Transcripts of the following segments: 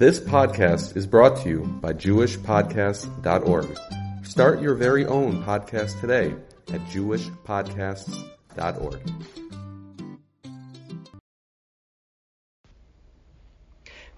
This podcast is brought to you by JewishPodcasts.org. Start your very own podcast today at JewishPodcasts.org.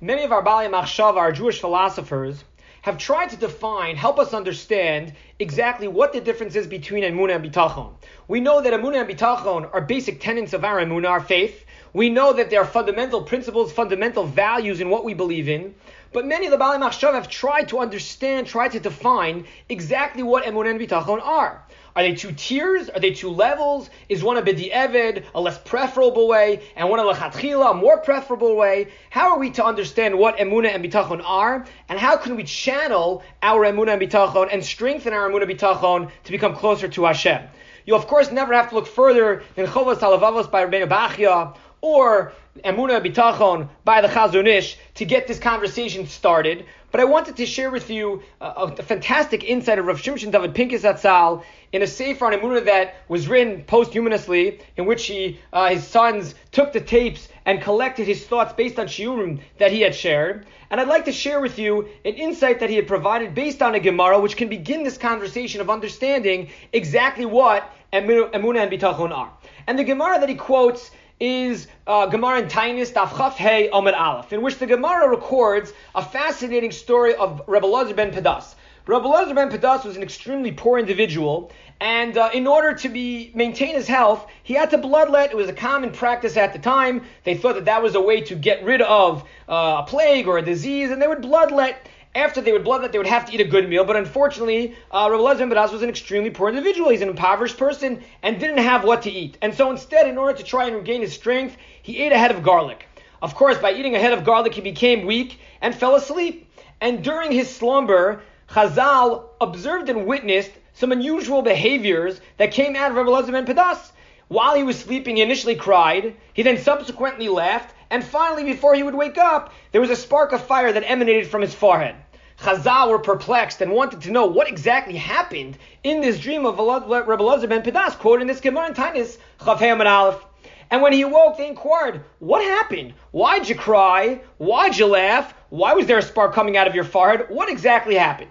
Many of our Bali Machshav, our Jewish philosophers, have tried to define, help us understand exactly what the difference is between Emunah and Bitachon. We know that Emunah and Bitachon are basic tenets of our Emunah, our faith. We know that there are fundamental principles, fundamental values in what we believe in. But many of the Bali Machshav have tried to understand, tried to define exactly what Emunah and Bitachon are. Are they two tiers? Are they two levels? Is one a b'di'evid, a less preferable way, and one a lechatchila, a more preferable way? How are we to understand what emuna and bitachon are, and how can we channel our emuna and bitachon and strengthen our emuna bitachon to become closer to Hashem? You of course never have to look further than Chovas Halavavos by Rabbeinu Bachya or Emuna Bitachon by the Chazon Ish to get this conversation started. But I wanted to share with you a, a fantastic insight of Rav Shimshon David Pincus Atzal in a Sefer on Emunah that was written posthumously, in which he, uh, his sons took the tapes and collected his thoughts based on shiurim that he had shared. And I'd like to share with you an insight that he had provided based on a Gemara, which can begin this conversation of understanding exactly what Emunah and Bitachon are. And the Gemara that he quotes is uh, Gemara in Tainis Daf Hey Amud Aleph, in which the Gemara records a fascinating story of Rebbe Lazar ben Pedas. Rebbe Lazar ben Pedas was an extremely poor individual, and uh, in order to be maintain his health, he had to bloodlet. It was a common practice at the time. They thought that that was a way to get rid of uh, a plague or a disease, and they would bloodlet after they would blood that, they would have to eat a good meal. But unfortunately, uh, Rabbi Lezer Badas was an extremely poor individual. He's an impoverished person and didn't have what to eat. And so instead, in order to try and regain his strength, he ate a head of garlic. Of course, by eating a head of garlic, he became weak and fell asleep. And during his slumber, Chazal observed and witnessed some unusual behaviors that came out of Rabbi Lezer ben Padas. While he was sleeping, he initially cried. He then subsequently laughed. And finally, before he would wake up, there was a spark of fire that emanated from his forehead. Chazal were perplexed and wanted to know what exactly happened in this dream of Rabbi Lazar ben Pedas, quoted in this Gemara in Tainis, Chafayim and Aleph. And when he awoke, they inquired, What happened? Why'd you cry? Why'd you laugh? Why was there a spark coming out of your forehead? What exactly happened?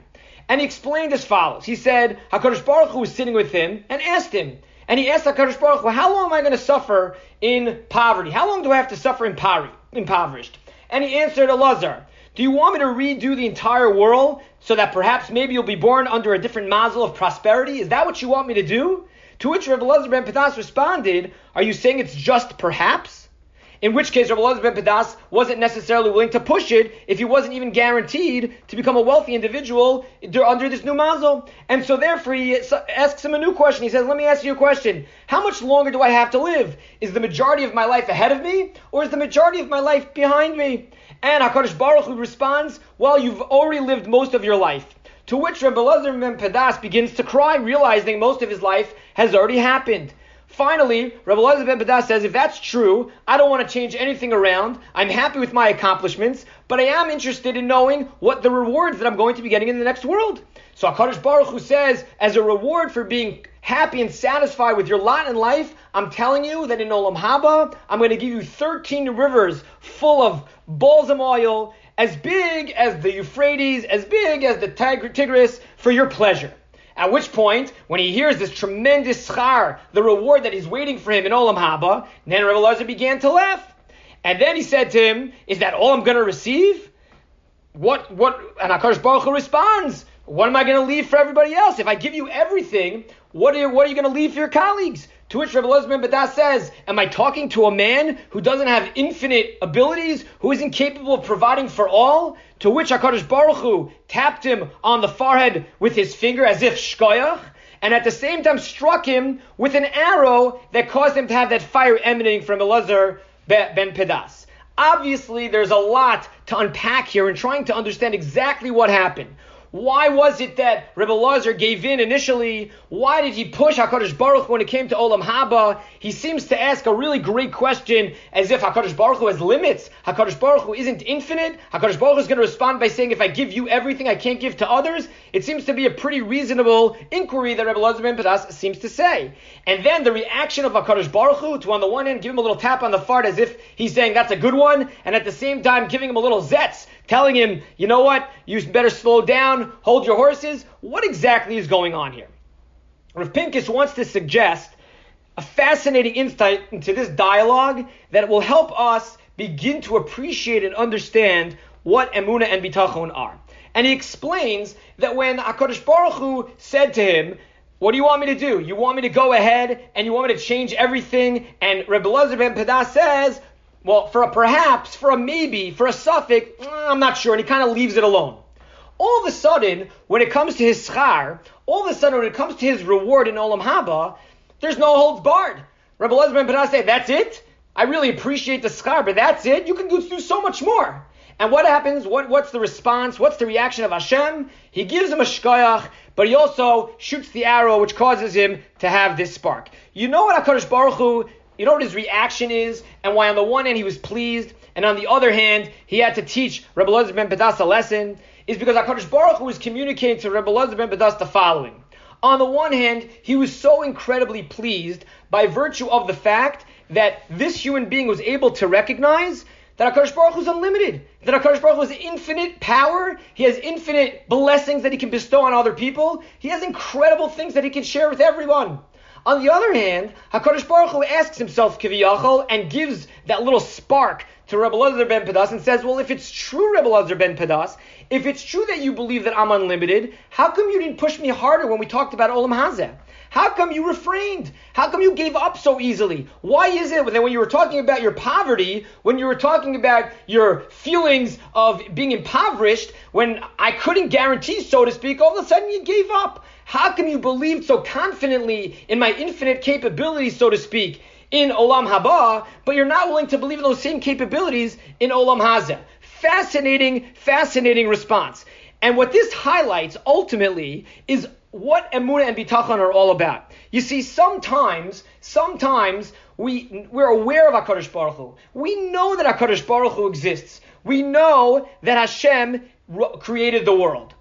And he explained as follows. He said, HaKadosh Baruch Hu was sitting with him and asked him, and he asked HaKadosh Baruch Hu, how long am I going to suffer in poverty? How long do I have to suffer in poverty, impoverished? And he answered Elazar, do you want me to redo the entire world so that perhaps maybe you'll be born under a different mazel of prosperity? Is that what you want me to do? To which Rabbi Elazar ben Pedas responded, Are you saying it's just perhaps? In which case, Rabbi Elazar ben Pedas wasn't necessarily willing to push it if he wasn't even guaranteed to become a wealthy individual under this new mazel. And so therefore, he asks him a new question. He says, let me ask you a question. How much longer do I have to live? Is the majority of my life ahead of me? Or is the majority of my life behind me? And HaKadosh Baruch Hu responds, well, you've already lived most of your life. To which Rabbi Elazar ben Pedas begins to cry, realizing most of his life has already happened. Finally, Rabbi Elazar ben Pedas says, if that's true, I don't want to change anything around. I'm happy with my accomplishments, but I am interested in knowing what the rewards that I'm going to be getting in the next world. So HaKadosh Baruch Hu says, as a reward for being happy and satisfied with your lot in life, I'm telling you that in Olam Haba, I'm going to give you 13 rivers full of balsam oil, as big as the Euphrates, as big as the Tigris, for your pleasure. At which point, when he hears this tremendous schar, the reward that is waiting for him in Olam Haba, then Rabbi Lazar began to laugh. And then he said to him, Is that all I'm going to receive? What, what, and Akash Baruch responds, What am I going to leave for everybody else? If I give you everything, what are you, what are you going to leave for your colleagues? To which Rabbi Elazar ben Pedas says, Am I talking to a man who doesn't have infinite abilities, who isn't capable of providing for all? To which HaKadosh Baruch Hu tapped him on the forehead with his finger as if shkoyach, and at the same time struck him with an arrow that caused him to have that fire emanating from Elazar ben Pedas. Obviously, there's a lot to unpack here in trying to understand exactly what happened. Why was it that Rebbe Lazar gave in initially? Why did he push HaKadosh Baruch when it came to Olam Haba? He seems to ask a really great question as if HaKadosh Baruch Hu has limits. HaKadosh Baruch Hu isn't infinite. HaKadosh Baruch Hu is going to respond by saying, if I give you everything, I can't give to others. It seems to be a pretty reasonable inquiry that Rebbe Lazar ben Padas seems to say. And then the reaction of HaKadosh Baruch Hu to on the one hand give him a little tap on the fart as if he's saying that's a good one, and at the same time giving him a little zetz telling him, you know what, you better slow down, hold your horses. What exactly is going on here? Rav Pincus wants to suggest a fascinating insight into this dialogue that will help us begin to appreciate and understand what emuna and bitachon are. And he explains that when Hakadosh Baruch Hu said to him, "What do you want me to do? You want me to go ahead and you want me to change everything?" And Rebbe Elazar ben Pedas says, "Well, for a perhaps, for a maybe, for a safek, mm, I'm not sure," and he kind of leaves it alone. All of a sudden, when it comes to his schar, all of a sudden when it comes to his reward in Olam Haba, there's no holds barred. Rebbe Elazar ben said, "That's it." I really appreciate the schar, but that's it. You can do so much more. And what happens? What, what's the response? What's the reaction of Hashem? He gives him a shkoyach, but he also shoots the arrow, which causes him to have this spark. You know what Hakadosh Baruch Hu? You know what his reaction is, and why on the one hand he was pleased, and on the other hand he had to teach Rebbe Elazar ben Pedas a lesson, is because Hakadosh Baruch Hu was communicating to Rebbe Elazar ben Pedas the following. On the one hand, he was so incredibly pleased by virtue of the fact that this human being was able to recognize that HaKadosh Baruch Hu is unlimited, that HaKadosh Baruch Hu has infinite power, he has infinite blessings that he can bestow on other people, he has incredible things that he can share with everyone. On the other hand, HaKadosh Baruch Hu asks himself Kiviyachol and gives that little spark to Rebbe Elazar ben Pedas and says, well, if it's true, Rebbe Elazar ben Pedas, if it's true that you believe that I'm unlimited, how come you didn't push me harder when we talked about Olam Hazeh? How come you refrained? How come you gave up so easily? Why is it that when you were talking about your poverty, when you were talking about your feelings of being impoverished, when I couldn't guarantee, so to speak, all of a sudden you gave up? How come you believed so confidently in my infinite capabilities, so to speak, in Olam Haba, but you're not willing to believe in those same capabilities in Olam Hazeh? Fascinating, fascinating response. And what this highlights ultimately is what Emunah and Bitachon are all about. You see, sometimes, sometimes we, we're aware of HaKadosh Baruch Hu. We know that HaKadosh Baruch Hu exists. We know that Hashem created the world.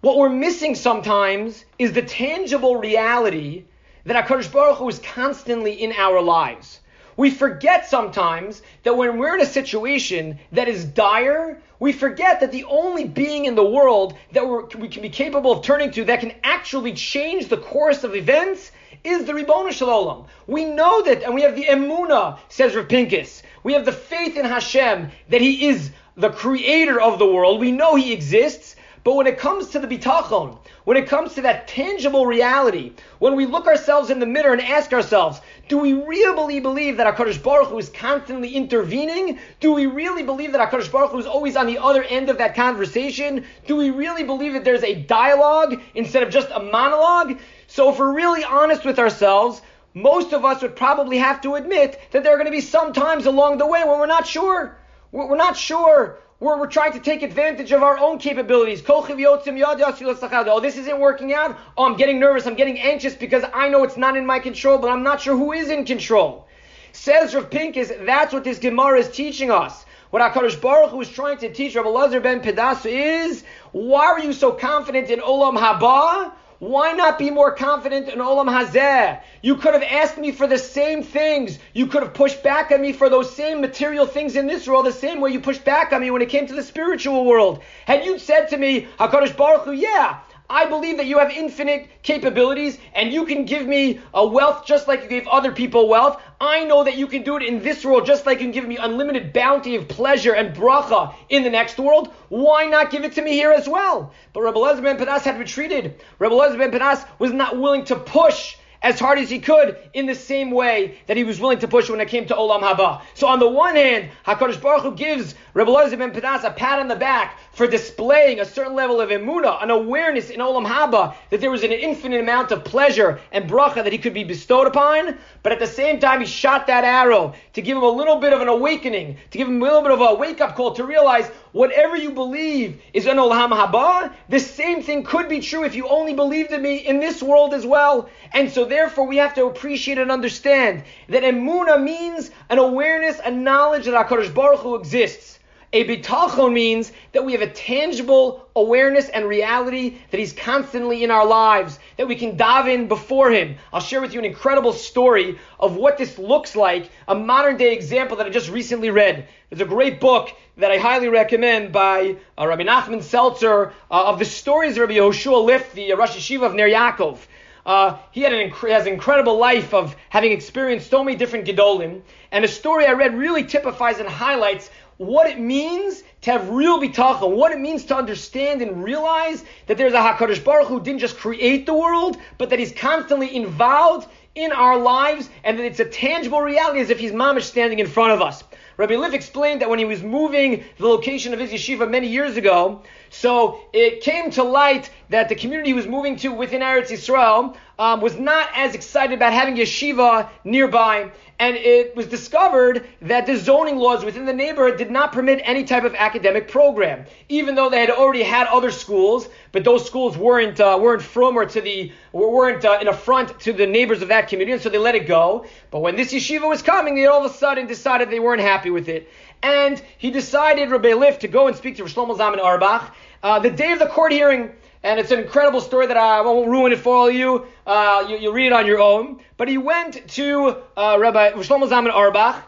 What we're missing sometimes is the tangible reality that HaKadosh Baruch Hu is constantly in our lives. We forget sometimes that when we're in a situation that is dire, we forget that the only being in the world that we can be capable of turning to that can actually change the course of events is the Ribbon Shalom. We know that, and we have the emuna, says Rav Pincus. We have the faith in Hashem that He is the creator of the world. We know He exists. But when it comes to the bitachon, when it comes to that tangible reality, when we look ourselves in the mirror and ask ourselves, do we really believe that HaKadosh Baruch Hu is constantly intervening? Do we really believe that HaKadosh Baruch Hu is always on the other end of that conversation? Do we really believe that there's a dialogue instead of just a monologue? So if we're really honest with ourselves, most of us would probably have to admit that there are going to be some times along the way when we're not sure. We're not sure we're, we're trying to take advantage of our own capabilities. Oh, this isn't working out. Oh, I'm getting nervous. I'm getting anxious because I know it's not in my control, but I'm not sure who is in control. Says Rav Pincus, that's what this Gemara is teaching us. What HaKadosh Baruch Hu is trying to teach Rabbi Elazar ben Pedas is, why are you so confident in Olam Haba? Why not be more confident in Olam Hazeh? You could have asked me for the same things. You could have pushed back on me for those same material things in this world, the same way you pushed back on me when it came to the spiritual world. Had you said to me, HaKadosh Baruch Hu, yeah, I believe that you have infinite capabilities and you can give me a wealth just like you gave other people wealth. I know that you can do it in this world just like you can give me unlimited bounty of pleasure and bracha in the next world. Why not give it to me here as well? But Rebbe Elazar ben Pedas had retreated. Rebbe Elazar ben Pedas was not willing to push as hard as he could in the same way that he was willing to push when it came to Olam Haba. So on the one hand, HaKadosh Baruch Hu gives Rebbe Elazar ben Pedas a pat on the back for displaying a certain level of emuna, an awareness in Olam Haba that there was an infinite amount of pleasure and bracha that he could be bestowed upon. But at the same time, he shot that arrow to give him a little bit of an awakening, to give him a little bit of a wake up call to realize whatever you believe is in Olam Haba, the same thing could be true if you only believed in me in this world as well. And so therefore, we have to appreciate and understand that emuna means an awareness, a knowledge that HaKadosh Baruch Hu exists. A bitachon means that we have a tangible awareness and reality that He's constantly in our lives, that we can dive in before Him. I'll share with you an incredible story of what this looks like, a modern day example that I just recently read. There's a great book that I highly recommend by uh, Rabbi Nachman Seltzer uh, of the stories of Rabbi Yehoshua Liff, the uh, Rosh Yeshiva of Ner Yaakov. Uh, he had an inc- has an incredible life of having experienced so many different Gedolim. And a story I read really typifies and highlights what it means to have real bitachon, what it means to understand and realize that there's a HaKadosh Baruch who didn't just create the world, but that he's constantly involved in our lives and that it's a tangible reality as if he's mamish standing in front of us. Rabbi Liff explained that when he was moving the location of his yeshiva many years ago, so it came to light that the community he was moving to within Eretz Yisrael um, was not as excited about having yeshiva nearby, and it was discovered that the zoning laws within the neighborhood did not permit any type of academic program, even though they had already had other schools, but those schools weren't uh, weren't from or to the weren't uh, an affront to the neighbors of that community, and so they let it go. But when this yeshiva was coming, they all of a sudden decided they weren't happy with it, and he decided Rabbi Liff to go and speak to Shlomo Zalman Auerbach uh, the day of the court hearing and it's an incredible story that I won't ruin it for all you. Uh, you, will read it on your own. But he went to uh, Rabbi Shlomo Zalman Auerbach,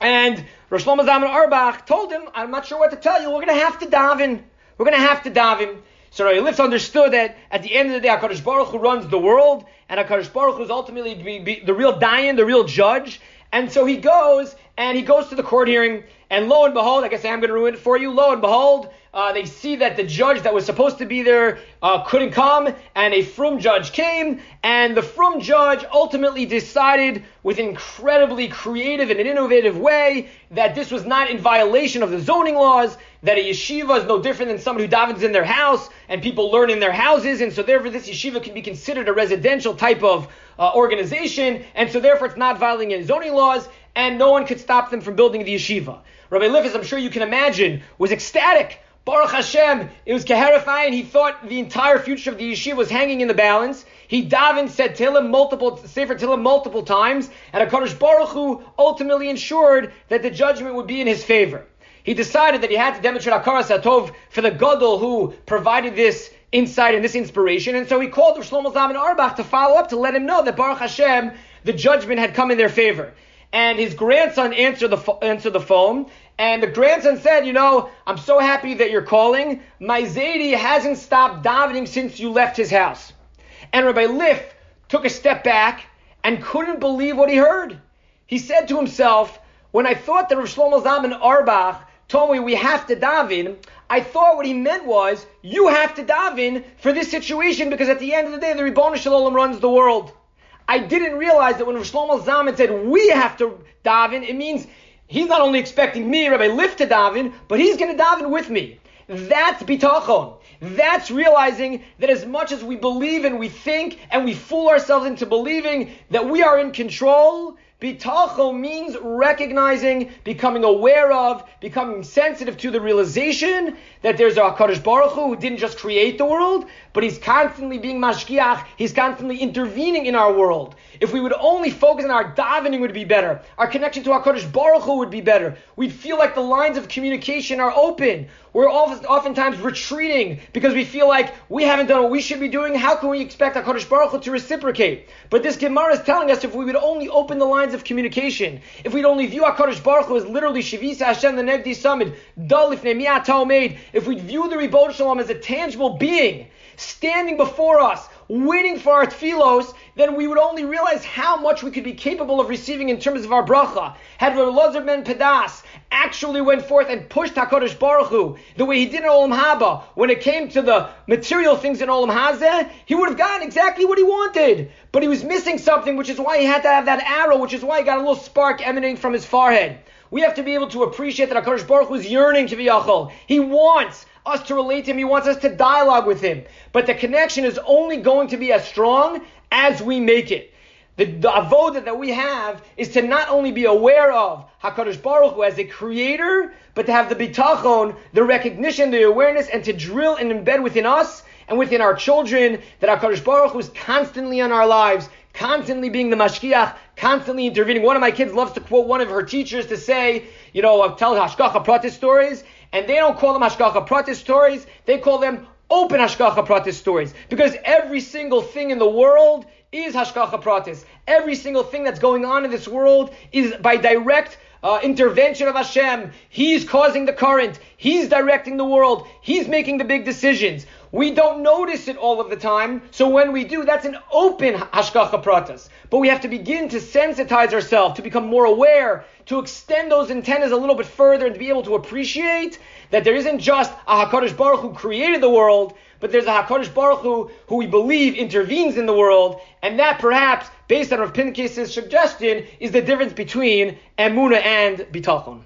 and Rosh Shlomo Zalman Auerbach told him, "I'm not sure what to tell you. We're going to have to daven. We're going to have to daven." So Rabbi Liff understood that at the end of the day, Hakadosh Baruch Hu runs the world, and Hakadosh Baruch Hu is ultimately be, be the real dayan, the real judge. And so he goes and he goes to the court hearing, and lo and behold, I guess I am going to ruin it for you. Lo and behold, uh, they see that the judge that was supposed to be there uh, couldn't come, and a frum judge came, and the frum judge ultimately decided, with an incredibly creative and an innovative way, that this was not in violation of the zoning laws, that a yeshiva is no different than someone who davens in their house, and people learn in their houses, and so therefore this yeshiva can be considered a residential type of uh, organization, and so therefore it's not violating any zoning laws, and no one could stop them from building the yeshiva. Rabbi Liffis, I'm sure you can imagine, was ecstatic Baruch Hashem, it was and He thought the entire future of the yeshiva was hanging in the balance. He davened, said Tillim multiple, Sefer Tillim multiple times, and HaKadosh Baruch Hu ultimately ensured that the judgment would be in his favor. He decided that he had to demonstrate Hakaras Hatov for the Gadol who provided this insight and this inspiration, and so he called Shlomo Zalman Auerbach to follow up to let him know that Baruch Hashem, the judgment had come in their favor and his grandson answered the, answered the phone, and the grandson said, you know, I'm so happy that you're calling. My Zaidi hasn't stopped davening since you left his house. And Rabbi Liff took a step back and couldn't believe what he heard. He said to himself, when I thought that Rav Shlomo Zalman Auerbach told me we have to daven, I thought what he meant was, you have to daven for this situation because at the end of the day, the Ribbon Shalom runs the world. I didn't realize that when Shlomo Zalman said we have to daven, it means he's not only expecting me, Rabbi Liff, to daven, but he's going to daven with me. That's bitachon. That's realizing that as much as we believe and we think and we fool ourselves into believing that we are in control, Bitachon means recognizing, becoming aware of, becoming sensitive to the realization that there's a HaKadosh Baruch Hu who didn't just create the world, but he's constantly being mashgiach, he's constantly intervening in our world. If we would only focus on our davening would be better. Our connection to HaKadosh Baruch Hu would be better. We'd feel like the lines of communication are open. We're oftentimes retreating because we feel like we haven't done what we should be doing. How can we expect HaKadosh Baruch Hu to reciprocate? But this Gemara is telling us if we would only open the lines of communication, if we'd only view HaKadosh Baruch Hu as literally Shavisa Hashem, the Negdi Summit, Dalif Nemiat made, if we'd view the Ribbon Shalom as a tangible being, standing before us, waiting for our tefillos, then we would only realize how much we could be capable of receiving in terms of our bracha. Had Lazar ben Pedas actually went forth and pushed HaKadosh Baruch Hu the way he did in Olam Haba, when it came to the material things in Olam Hazeh, he would have gotten exactly what he wanted. But he was missing something, which is why he had to have that arrow, which is why he got a little spark emanating from his forehead. We have to be able to appreciate that HaKadosh Baruch Hu is yearning to be Yachol. He wants us to relate to him. He wants us to dialogue with him. But the connection is only going to be as strong as we make it. The, the avoda that we have is to not only be aware of Hakadosh Baruch Hu as a creator, but to have the bitachon, the recognition, the awareness, and to drill and embed within us and within our children that Hakadosh Baruch Hu is constantly in our lives, constantly being the mashgiach, constantly intervening. One of my kids loves to quote one of her teachers to say, you know, tell Hashgacha Pratis stories, and they don't call them Hashgacha Pratis stories, they call them open Hashgacha Pratis stories. Because every single thing in the world is Hashgacha Pratis. Every single thing that's going on in this world is by direct uh, intervention of Hashem. He's causing the current. He's directing the world. He's making the big decisions. We don't notice it all of the time, so when we do, that's an open hashgacha pratis. But we have to begin to sensitize ourselves, to become more aware, to extend those antennas a little bit further, and to be able to appreciate that there isn't just a Hakadosh Baruch who created the world, but there's a Hakadosh Baruch Hu who we believe intervenes in the world, and that perhaps, based on Rav Pincus' suggestion, is the difference between emuna and bitachon.